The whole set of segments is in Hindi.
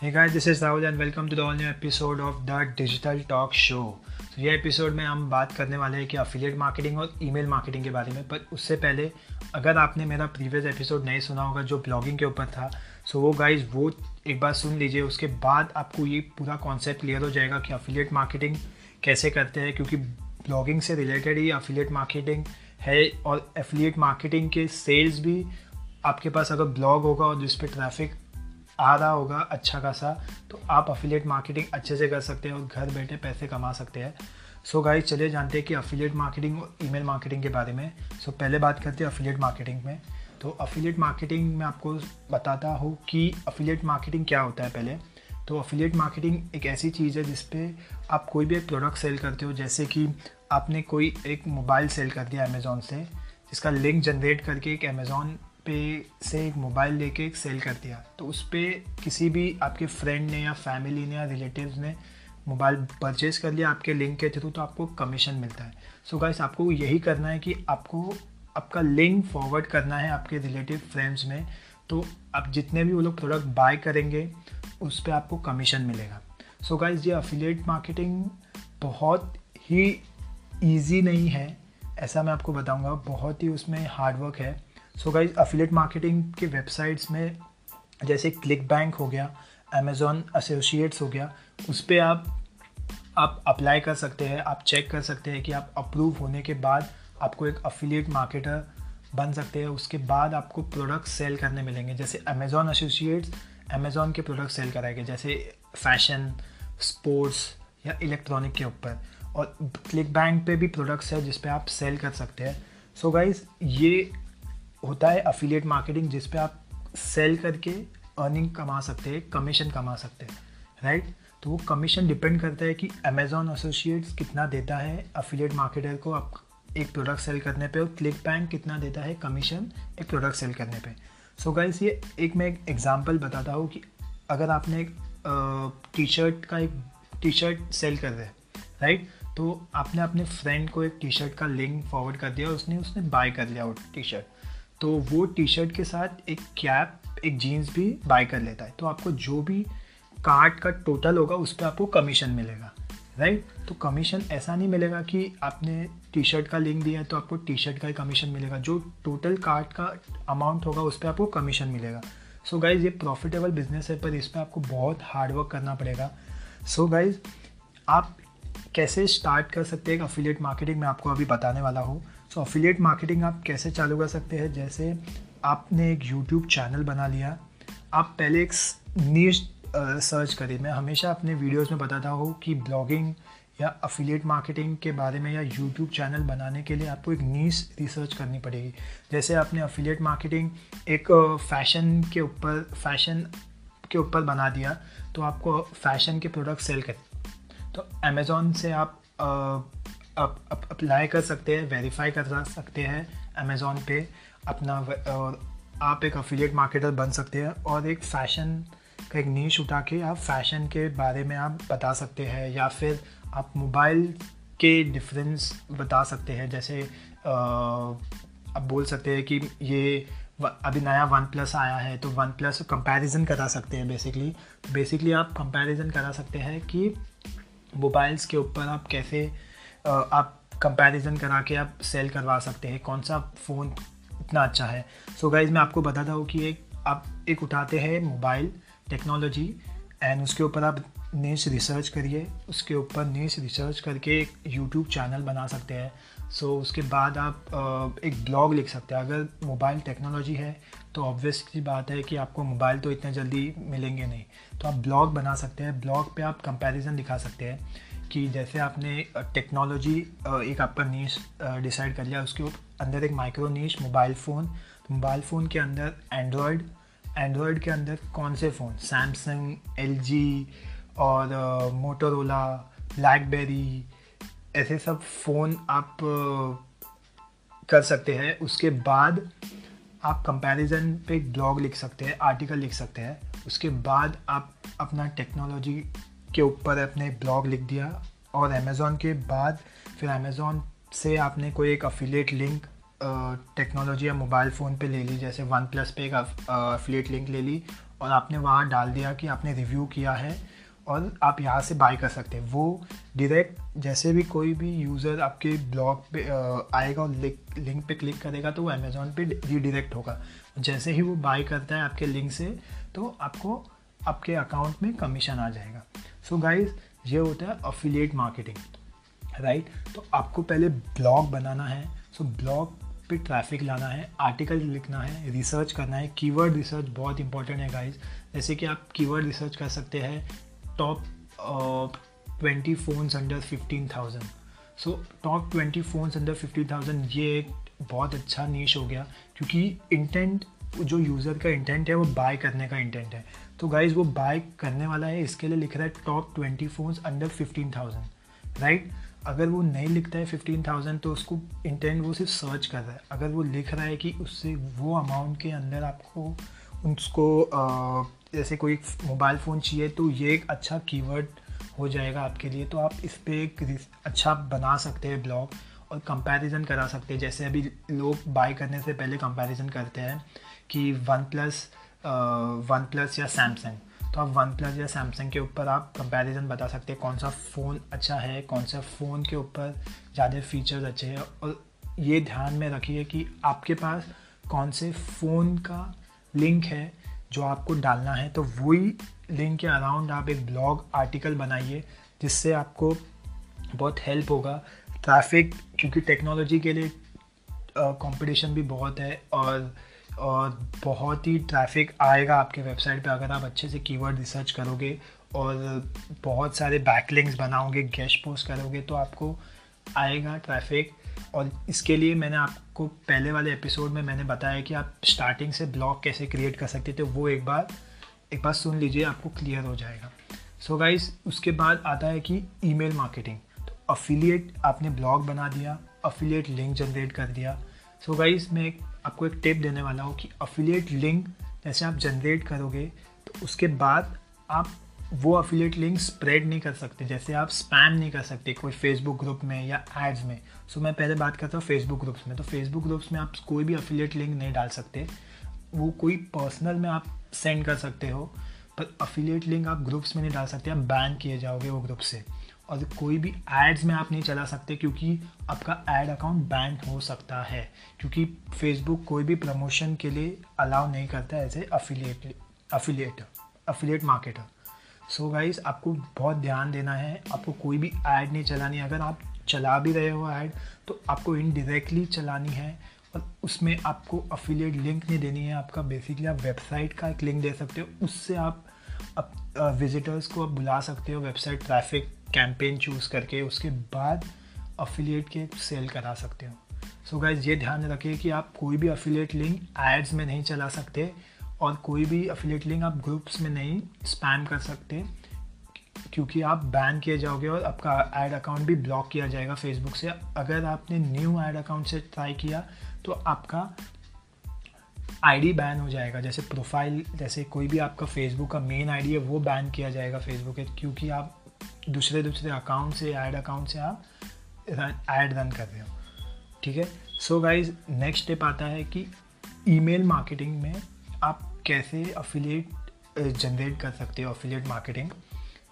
Hey guys, this is Rahul and welcome to the all new episode of the Digital Talk Show. तो ये एपिसोड में हम बात करने वाले हैं कि अफिलिएट मार्केटिंग और ईमेल मार्केटिंग के बारे में पर उससे पहले अगर आपने मेरा प्रीवियस एपिसोड नहीं सुना होगा जो ब्लॉगिंग के ऊपर था सो वो गाइज़ वो एक बार सुन लीजिए उसके बाद आपको ये पूरा कॉन्सेप्ट क्लियर हो जाएगा कि अफिलिएट मार्केटिंग कैसे करते हैं क्योंकि ब्लॉगिंग से रिलेटेड ही अफिलिएट मार्केटिंग है और एफिलिएट मार्केटिंग के सेल्स भी आपके पास अगर ब्लॉग होगा और जिस पर ट्रैफ़िक आ रहा होगा अच्छा खासा तो आप अफिलिएट मार्केटिंग अच्छे से कर सकते हैं और घर बैठे पैसे कमा सकते हैं। सो गाइस चलिए जानते हैं कि अफिलिएट मार्केटिंग और ईमेल मार्केटिंग के बारे में। सो so, पहले बात करते हैं अफिलिएट मार्केटिंग में। तो अफिलिएट मार्केटिंग में आपको बताता हूँ कि अफिलिएट मार्केटिंग क्या होता है पहले। तो अफिलिएट मार्केटिंग एक ऐसी चीज़ है जिसपे आप कोई भी एक प्रोडक्ट सेल करते हो जैसे कि आपने कोई एक मोबाइल सेल कर दिया अमेज़ोन से जिसका लिंक जनरेट करके एक अमेज़ोन पे से एक मोबाइल लेके एक सेल कर दिया। तो उस पर किसी भी आपके फ्रेंड ने या फैमिली ने या रिलेटिव्स ने मोबाइल परचेज़ कर लिया, आपके लिंक के थ्रू तो आपको कमीशन मिलता है। सो so गाइस आपको यही करना है कि आपको आपका लिंक फॉरवर्ड करना है आपके रिलेटिव फ्रेंड्स में। तो आप जितने भी वो लोग प्रोडक्ट बाय करेंगे, उस पर आपको कमीशन मिलेगा। सो so गाइस ये अफिलेट मार्केटिंग बहुत ही ईजी नहीं है। ऐसा मैं आपको बताऊँगा, बहुत ही उसमें हार्डवर्क है। सो गाइज़ अफिलेट मार्केटिंग के वेबसाइट्स में जैसे क्लिक बैंक हो गया अमेज़ॉन एसोसिएट्स हो गया, उस पर आप आप अप्लाई कर सकते हैं, आप चेक कर सकते हैं कि आप अप्रूव होने के बाद आपको एक अफिलिएट मार्केटर बन सकते हैं, उसके बाद आपको प्रोडक्ट सेल करने मिलेंगे। जैसे अमेज़ॉन एसोसिएट्स अमेज़ोन के प्रोडक्ट सेल कराएँगे, जैसे फ़ैशन स्पोर्ट्स या इलेक्ट्रॉनिक के ऊपर। और क्लिक बैंक पे भी प्रोडक्ट्स है जिस पे आप सेल कर सकते हैं। सो so गाइज़ ये होता है अफिलिएट मार्केटिंग जिस पे आप सेल करके अर्निंग कमा सकते हैं कमीशन कमा सकते हैं राइट तो वो कमीशन डिपेंड करता है कि अमेजोन एसोसिएट्स कितना देता है अफिलिएट मार्केटर को आप एक प्रोडक्ट सेल करने पे और क्लिक बैंक कितना देता है कमीशन एक प्रोडक्ट सेल करने पे। सो so गाइस ये एक मैं एक एग्जांपल बताता हूँ कि अगर आपने एक टी शर्ट का एक टी शर्ट सेल कर रहे राइट तो आपने अपने फ्रेंड को एक टी शर्ट का लिंक फॉरवर्ड कर दिया और उसने उसने बाय कर लिया वो टी शर्ट तो वो टी शर्ट के साथ एक कैप एक जीन्स भी बाय कर लेता है। तो आपको जो भी कार्ट का टोटल होगा, उस पर आपको कमीशन मिलेगा राइट तो कमीशन ऐसा नहीं मिलेगा कि आपने टी शर्ट का लिंक दिया है तो आपको टी शर्ट का ही कमीशन मिलेगा। जो टोटल कार्ट का अमाउंट होगा, उस पर आपको कमीशन मिलेगा। सो so गाइज़ ये प्रॉफिटेबल बिज़नेस है, पर इस पर आपको बहुत हार्डवर्क करना पड़ेगा। सो so गाइज़ आप कैसे स्टार्ट कर सकते हैं अफिलिएट मार्केटिंग मैं आपको अभी बताने वाला हूँ। सो अफिलिएट मार्केटिंग आप कैसे चालू कर सकते हैं? जैसे आपने एक यूट्यूब चैनल बना लिया, आप पहले एक नीच सर्च करिए। मैं हमेशा अपने वीडियोस में बताता हूँ कि ब्लॉगिंग या अफिलिएट मार्केटिंग के बारे में या यूट्यूब चैनल बनाने के लिए आपको एक नीस रिसर्च करनी पड़ेगी। जैसे आपने अफिलिएट मार्केटिंग एक फ़ैशन के ऊपर फ़ैशन के ऊपर बना दिया तो आपको फ़ैशन के प्रोडक्ट सेल कर तो अमेज़ोन से आप अप्लाई कर सकते हैं वेरीफाई कर सकते हैं अमेज़ोन पे अपना और आप एक अफिलिएट मार्केटर बन सकते हैं और एक फ़ैशन का एक नीच उठा के आप फ़ैशन के बारे में आप बता सकते हैं या फिर आप मोबाइल के डिफरेंस बता सकते हैं। जैसे आप बोल सकते हैं कि ये अभी नया वन प्लस आया है तो वन प्लस कंपैरिजन करा सकते हैं बेसिकली बेसिकली आप कंपैरिजन करा सकते हैं कि मोबाइल्स के ऊपर आप कैसे आप कंपैरिजन करा के आप सेल करवा सकते हैं कौन सा फ़ोन इतना अच्छा है। सो so गाइज़ मैं आपको बताता हूँ कि एक आप एक उठाते हैं मोबाइल टेक्नोलॉजी एंड उसके ऊपर आप नेच रिसर्च करिए उसके ऊपर नेच रिसर्च करके एक यूट्यूब चैनल बना सकते हैं। सो so, उसके बाद आप एक ब्लॉग लिख सकते हैं। अगर मोबाइल टेक्नोलॉजी है तो ऑब्वियसली बात है कि आपको मोबाइल तो इतने जल्दी मिलेंगे नहीं। तो आप ब्लॉग बना सकते हैं। ब्लॉग पे आप कंपैरिजन दिखा सकते हैं कि जैसे आपने टेक्नोलॉजी एक आपका नीच डिसाइड कर लिया, उसके अंदर एक माइक्रो नीच मोबाइल फ़ोन मोबाइल फ़ोन के अंदर एंड्रॉयड एंड्रॉयड के अंदर कौन से फ़ोन सैमसंग एल और मोटोरोला ब्लैकबेरी ऐसे सब फ़ोन आप कर सकते हैं। उसके बाद आप कंपैरिजन पे ब्लॉग लिख सकते हैं आर्टिकल लिख सकते हैं, उसके बाद आप अपना टेक्नोलॉजी के ऊपर अपने ब्लॉग लिख दिया और अमेज़ोन के बाद फिर अमेज़ोन से आपने कोई एक अफिलेट लिंक टेक्नोलॉजी या मोबाइल फ़ोन पे ले ली, जैसे वन प्लस पे एक अफिलेट लिंक ले ली और आपने वहाँ डाल दिया कि आपने रिव्यू किया है और आप यहाँ से बाय कर सकते हैं। वो डायरेक्ट जैसे भी कोई भी यूज़र आपके ब्लॉग पे आएगा और लिंक पे क्लिक करेगा तो वो अमेज़ोन पे रीडायरेक्ट होगा। जैसे ही वो बाय करता है आपके लिंक से तो आपको आपके अकाउंट में कमीशन आ जाएगा। सो so गाइज़ ये होता है अफिलिएट मार्केटिंग राइट तो आपको पहले ब्लॉग बनाना है। सो so ब्लॉग पे ट्रैफ़िक लाना है आर्टिकल लिखना है रिसर्च करना है। कीवर्ड रिसर्च बहुत इंपॉर्टेंट है गाइज़ जैसे कि आप कीवर्ड रिसर्च कर सकते हैं top twenty phones under fifteen thousand so top twenty phones under fifteen thousand ये एक बहुत अच्छा नीच हो गया, क्योंकि इंटेंट जो यूज़र का इंटेंट है, वो बाय करने का इंटेंट है। तो गाइज़ वो बाय करने वाला है, इसके लिए लिख रहा है top twenty phones under fifteen thousand right अगर वो नहीं लिखता है फिफ्टीन थाउज़ेंड तो उसको इंटेंट वो सिर्फ़ सर्च कर रहा है। अगर वो लिख रहा है कि उससे वो अमाउंट के अंदर आपको, उसको जैसे कोई मोबाइल फ़ोन चाहिए तो ये एक अच्छा कीवर्ड हो जाएगा आपके लिए तो आप इस पर एक अच्छा बना सकते हैं ब्लॉग और कंपैरिजन करा सकते हैं। जैसे अभी लोग बाय करने से पहले कंपैरिजन करते हैं कि वन प्लस वन प्लस या सैमसंग तो आप वन प्लस या सैमसंग के ऊपर आप कंपैरिजन बता सकते हैं कौन सा फ़ोन अच्छा है, कौन सा फ़ोन के ऊपर ज़्यादा फीचर्स अच्छे हैं। और ये ध्यान में रखिए कि आपके पास कौन से फ़ोन का लिंक है जो आपको डालना है तो वही लिंक के अराउंड आप एक ब्लॉग आर्टिकल बनाइए, जिससे आपको बहुत हेल्प होगा। ट्रैफ़िक क्योंकि टेक्नोलॉजी के लिए कंपटीशन भी बहुत है और और बहुत ही ट्रैफ़िक आएगा आपके वेबसाइट पे अगर आप अच्छे से कीवर्ड रिसर्च करोगे और बहुत सारे बैकलिंग्स बनाओगे गेस्ट पोस्ट करोगे तो आपको आएगा ट्रैफ़िक और इसके लिए मैंने आपको पहले वाले एपिसोड में मैंने बताया कि आप स्टार्टिंग से ब्लॉग कैसे क्रिएट कर सकते थे, वो एक बार एक बार सुन लीजिए आपको क्लियर हो जाएगा। सो so गाइस उसके बाद आता है कि ईमेल मार्केटिंग तो अफिलिएट आपने ब्लॉग बना दिया अफिलिएट लिंक जनरेट कर दिया। सो so गाइस मैं एक आपको एक टिप देने वाला हूँ कि अफिलिएट लिंक जैसे आप जनरेट करोगे तो उसके बाद आप वो अफिलिएट लिंक स्प्रेड नहीं कर सकते जैसे आप स्पैम नहीं कर सकते कोई फेसबुक ग्रुप में या एड्स में। सो so, मैं पहले बात करता हूँ फेसबुक ग्रुप्स में। तो फेसबुक ग्रुप्स में आप कोई भी अफिलिएट लिंक नहीं डाल सकते। वो कोई पर्सनल में आप सेंड कर सकते हो, पर अफिलिएट लिंक आप ग्रुप्स में नहीं डाल सकते, आप बैन किए जाओगे वो ग्रुप से। और कोई भी एड्स में आप नहीं चला सकते क्योंकि आपका एड अकाउंट बैन हो सकता है, क्योंकि फेसबुक कोई भी प्रमोशन के लिए अलाउ नहीं करता है as a affiliate affiliator affiliate marketer so guys आपको बहुत ध्यान देना है, आपको कोई भी ऐड नहीं चलानी अगर आप चला भी रहे हो ऐड तो आपको इनडायरेक्टली चलानी है। और उसमें आपको अफिलिएट लिंक नहीं देनी है, आपका बेसिकली आप वेबसाइट का एक लिंक दे सकते हो, उससे आप विजिटर्स को आप बुला सकते हो वेबसाइट ट्रैफ़िक कैंपेन चूज़ करके, उसके बाद अफिलिएट के सेल करा सकते हो। सो गाइज़ ये ध्यान रखिए कि आप कोई भी अफिलिएट लिंक एड्स में नहीं चला सकते और कोई भी अफिलेट लिंक आप ग्रुप्स में नहीं स्पैम कर सकते, क्योंकि आप बैन किए जाओगे और आपका ऐड अकाउंट भी ब्लॉक किया जाएगा फेसबुक से। अगर आपने न्यू ऐड अकाउंट से ट्राई किया तो आपका आईडी बैन हो जाएगा। जैसे प्रोफ़ाइल जैसे कोई भी आपका फेसबुक का मेन आईडी है, वो बैन किया जाएगा फेसबुक के, क्योंकि आप दूसरे दूसरे अकाउंट से ऐड अकाउंट से आप ऐड रन कर रहे हो। ठीक है? सो गाइज़ नेक्स्ट स्टेप आता है कि ईमेल मार्केटिंग में आप कैसे अफिलिएट जनरेट कर सकते हो अफिलिएट मार्केटिंग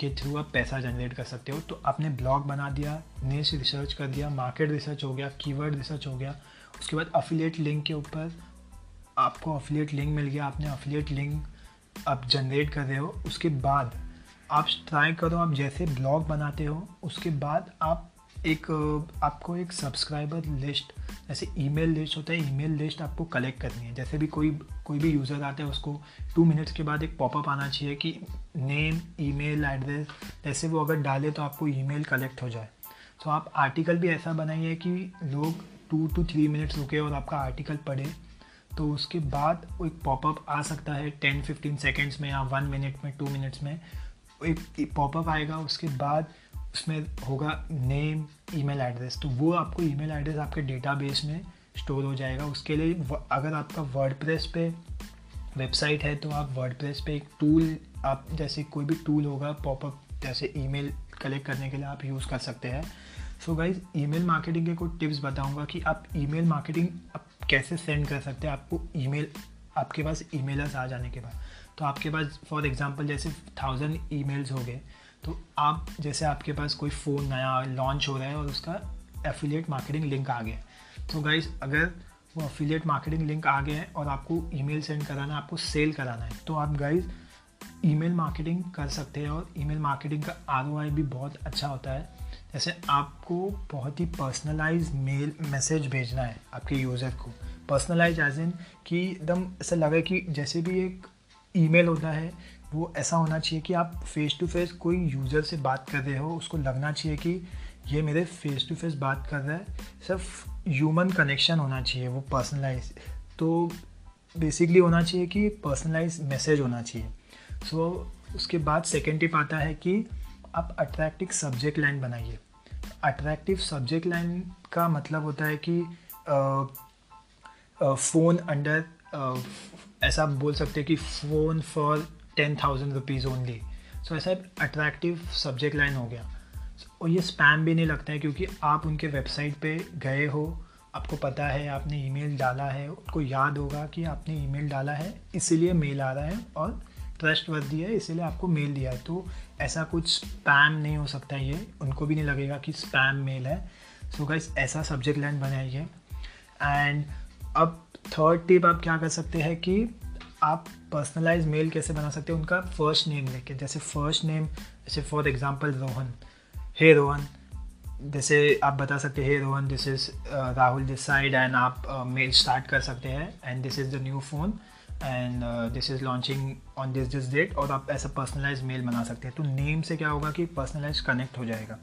के थ्रू आप पैसा जनरेट कर सकते हो। तो आपने ब्लॉग बना दिया नेस रिसर्च कर दिया मार्केट रिसर्च हो गया कीवर्ड रिसर्च हो गया उसके बाद अफिलेट लिंक के ऊपर आपको अफिलेट लिंक मिल गया, आपने अफिलेट लिंक आप जनरेट कर रहे हो, उसके बाद आप ट्राई करो, आप जैसे ब्लॉग बनाते हो, उसके बाद आप एक, आपको एक सब्सक्राइबर लिस्ट जैसे ईमेल लिस्ट होता है ईमेल लिस्ट आपको कलेक्ट करनी है। जैसे भी कोई कोई भी यूज़र आता है, उसको टू मिनट्स के बाद एक पॉपअप आना चाहिए कि नेम ईमेल एड्रेस जैसे वो अगर डाले तो आपको ईमेल कलेक्ट हो जाए। तो आप आर्टिकल भी ऐसा बनाइए कि लोग टू टू थ्री मिनट्स रुके और आपका आर्टिकल पढ़े तो उसके बाद एक पॉपअप आ सकता है टेन फिफ्टीन सेकेंड्स में या वन मिनट में टू मिनट्स में। एक पॉपअप आएगा, उसके बाद उसमें होगा नेम ईमेल एड्रेस तो वो आपको ईमेल एड्रेस आपके डेटाबेस में स्टोर हो जाएगा। उसके लिए अगर आपका वर्ड पे वेबसाइट है तो आप वर्ड पे एक टूल आप जैसे कोई भी टूल होगा पॉपअप जैसे ईमेल कलेक्ट करने के लिए आप यूज़ कर सकते हैं। सो गाइज़ ईमेल मार्केटिंग के कुछ टिप्स बताऊँगा कि आप ईमेल मार्केटिंग आप कैसे सेंड कर सकते हैं। आपको ईमेल आपके पास ईमेलर्स आ जाने के बाद। तो आपके पास फॉर एग्जांपल जैसे थाउज़ेंड ईमेल्स हो गए तो आप, जैसे आपके पास कोई फ़ोन नया लॉन्च हो रहा है और उसका एफिलिएट मार्केटिंग लिंक आ गया। तो गाइज़ अगर वो अफिलिएट मार्केटिंग लिंक आ गया है और आपको ईमेल सेंड कराना है, आपको सेल कराना है तो आप गाइज़ ईमेल मार्केटिंग कर सकते हैं और ईमेल मार्केटिंग का आरओआई भी बहुत अच्छा होता है। जैसे आपको बहुत ही पर्सनलाइज मेल मैसेज भेजना है आपके यूज़र को। पर्सनलाइज एज इन कि एकदम ऐसा लगे कि जैसे भी एक ईमेल होता है वो ऐसा होना चाहिए कि आप फेस टू फेस कोई यूज़र से बात कर रहे हो उसको लगना चाहिए कि ये मेरे फेस टू फेस बात कर रहा है। सिर्फ़ ह्यूमन कनेक्शन होना चाहिए वो पर्सनलाइज तो बेसिकली होना चाहिए कि पर्सनलाइज मैसेज होना चाहिए। सो so, उसके बाद सेकेंड टिप आता है कि आप अट्रैक्टिव सब्जेक्ट लाइन बनाइए। अट्रैक्टिव सब्जेक्ट लाइन का मतलब होता है कि फ़ोन अंडर ऐसा आप बोल सकते हैं कि phone for ten thousand rupees only so ऐसा अट्रैक्टिव सब्जेक्ट लाइन हो गया। और ये स्पैम भी नहीं लगता है क्योंकि आप उनके वेबसाइट पे गए हो, आपको पता है, आपने ईमेल डाला है, उनको याद होगा कि आपने ईमेल डाला है, इसीलिए मेल आ रहा है और ट्रस्ट वर्दी है इसीलिए आपको मेल दिया है। तो ऐसा कुछ स्पैम नहीं हो सकता ये। उनको भी नहीं लगेगा कि स्पैम मेल है। सो गाइस ऐसा सब्जेक्ट लाइन बनाइए। एंड अब थर्ड टिप आप क्या कर सकते हैं कि आप पर्सनलाइज मेल कैसे बना सकते हैं उनका फ़र्स्ट नेम लेके। जैसे फ़र्स्ट नेम जैसे for example Rohan. Hey Rohan जैसे आप बता सकते हैं Rohan this is Rahul this side and आप मेल uh, स्टार्ट कर सकते हैं। And this is the new phone and this is launching on this this date और आप ऐसा पर्सनलाइज मेल बना सकते हैं। तो नेम से क्या होगा कि पर्सनलाइज कनेक्ट हो जाएगा।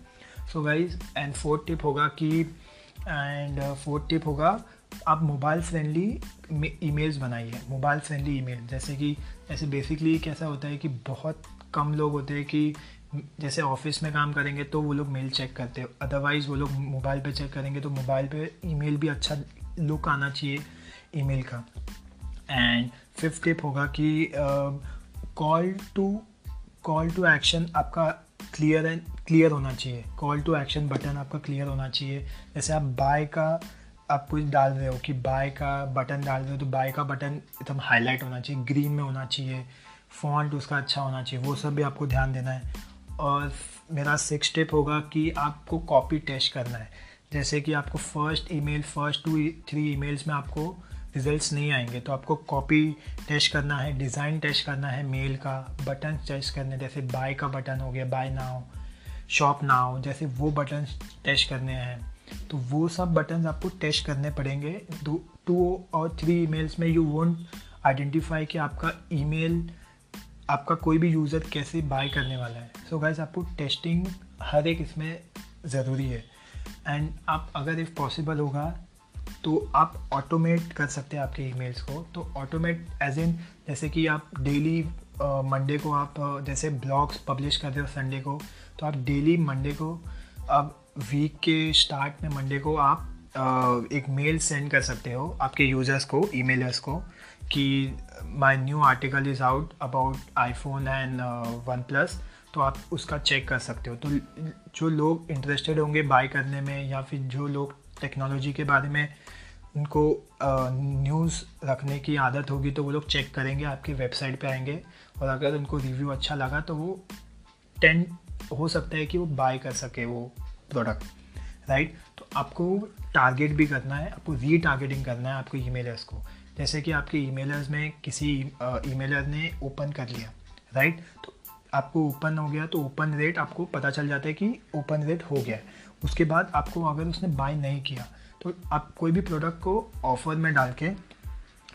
So guys and fourth tip होगा कि एंड फोर्थ टिप होगा, आप मोबाइल फ्रेंडली ईमेल्स बनाइए। मोबाइल फ्रेंडली ईमेल जैसे कि, जैसे बेसिकली कैसा होता है कि बहुत कम लोग होते हैं कि, जैसे ऑफ़िस में काम करेंगे तो वो लोग मेल चेक करते हैं। अदरवाइज़ वो लोग मोबाइल पे चेक करेंगे तो मोबाइल पे ईमेल भी अच्छा लुक आना चाहिए ईमेल का। एंड फिफ्थ टिप होगा कि call to call to action आपका क्लियर एंड क्लियर होना चाहिए। कॉल टू एक्शन बटन आपका क्लियर होना चाहिए। जैसे आप बाय का, आप कुछ डाल रहे हो कि बाय का बटन डाल रहे हो तो बाय का बटन एकदम हाईलाइट होना चाहिए ग्रीन में होना चाहिए। फॉन्ट उसका अच्छा होना चाहिए, वो सब भी आपको ध्यान देना है। और मेरा सिक्स टिप होगा कि आपको कॉपी टेस्ट करना है। जैसे कि आपको first email first two three emails में आपको रिजल्ट्स नहीं आएँगे। तो आपको कॉपी टेस्ट करना है डिज़ाइन टेस्ट करना है मेल का बटन टेस्ट करने, जैसे बाय का बटन हो गया बाय नाउ शॉप नाउ जैसे वो बटन टेस्ट करने हैं। तो वो सब बटन आपको टेस्ट करने पड़ेंगे। टू और थ्री ईमेल्स में यू वोंट आइडेंटिफाई कि आपका ईमेल आपका कोई भी यूज़र कैसे बाय करने वाला है। सो so गाइज़ आपको टेस्टिंग हर एक इसमें ज़रूरी है। एंड आप, अगर इफ़ पॉसिबल होगा तो आप ऑटोमेट कर सकते हैं आपके ईमेल्स को। तो ऑटोमेट एज इन जैसे कि आप डेली मंडे को आप जैसे ब्लॉग्स पब्लिश कर रहे हो संडे को तो आप डेली मंडे को, अब वीक के स्टार्ट में मंडे को आप एक मेल सेंड कर सकते हो आपके यूज़र्स को ईमेलर्स को, कि my new article is out about iPhone and OnePlus तो आप उसका चेक कर सकते हो। तो जो लोग इंटरेस्टेड होंगे बाय करने में या फिर जो लोग टेक्नोलॉजी के बारे में उनको न्यूज़ रखने की आदत होगी तो वो लोग चेक करेंगे, आपकी वेबसाइट पे आएँगे और अगर उनको रिव्यू अच्छा लगा तो वो टेन हो सकता है कि वो बाय कर सके वो प्रोडक्ट राइट तो आपको टारगेट भी करना है, आपको री टारगेटिंग करना है आपको ईमेलर्स को। जैसे कि आपके ईमेलर्स में किसी ईमेलर ने ओपन कर लिया राइट तो आपको ओपन हो गया तो ओपन रेट आपको पता चल जाता है कि ओपन रेट हो गया है। उसके बाद आपको अगर उसने बाय नहीं किया तो आप कोई भी प्रोडक्ट को ऑफ़र में डाल के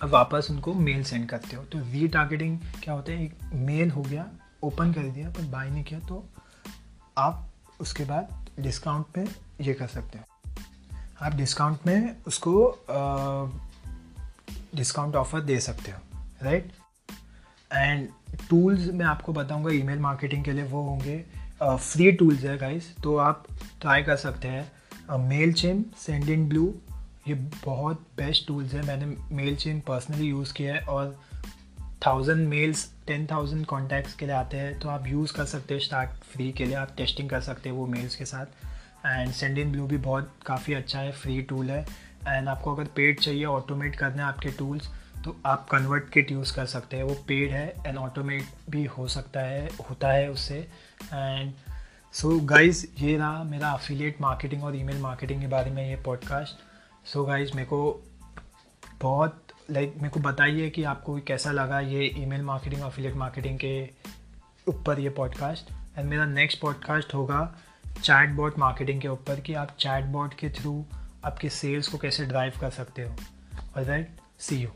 वापस उनको मेल सेंड करते हो। तो री टारगेटिंग क्या होता है? एक मेल हो गया ओपन कर दिया, पर बाय नहीं किया तो आप उसके बाद डिस्काउंट पे ये कर सकते हो। आप डिस्काउंट में उसको डिस्काउंट ऑफ़र दे सकते हो राइट एंड टूल्स मैं आपको बताऊँगा ईमेल मार्केटिंग के लिए वो होंगे। फ्री टूल्स है गाइस तो आप ट्राई कर सकते हैं. Mail chain send in blue ये बहुत बेस्ट टूल्स है. मैंने मेल चेन पर्सनली यूज़ किया है और thousand mails ten thousand contacts के लिए आते हैं. तो आप यूज़ कर सकते हैं स्टार्ट फ्री के लिए. आप टेस्टिंग कर सकते हैं वो मेल्स के साथ. एंड सेंड इन ब्लू भी बहुत काफ़ी अच्छा है फ्री टूल है. एंड आपको अगर पेड चाहिए ऑटोमेट करना है आपके टूल्स तो आप कन्वर्ट किट यूज़ कर सकते हैं। वो पेड है एंड ऑटोमेट भी हो सकता है होता है उससे। एंड सो गाइज़ ये रहा मेरा अफिलिएट मार्केटिंग और ईमेल मार्केटिंग के बारे में ये पॉडकास्ट सो गाइज़ मेरे को बहुत लाइक like, मेरे को बताइए कि आपको कैसा लगा ये ईमेल मार्केटिंग और अफिलिएट मार्केटिंग के ऊपर ये पॉडकास्ट एंड मेरा नेक्स्ट पॉडकास्ट होगा चैट बॉट मार्केटिंग के ऊपर कि आप चैट बॉट के थ्रू आपके सेल्स को कैसे ड्राइव कर सकते हो। और राइट सी यू